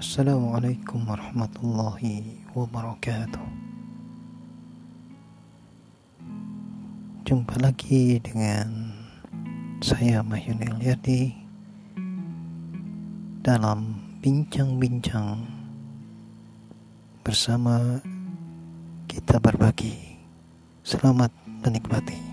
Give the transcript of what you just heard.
Assalamualaikum warahmatullahi wabarakatuh. Jumpa lagi dengan saya Mahyun Yadi dalam bincang-bincang bersama kita berbagi. Selamat menikmati.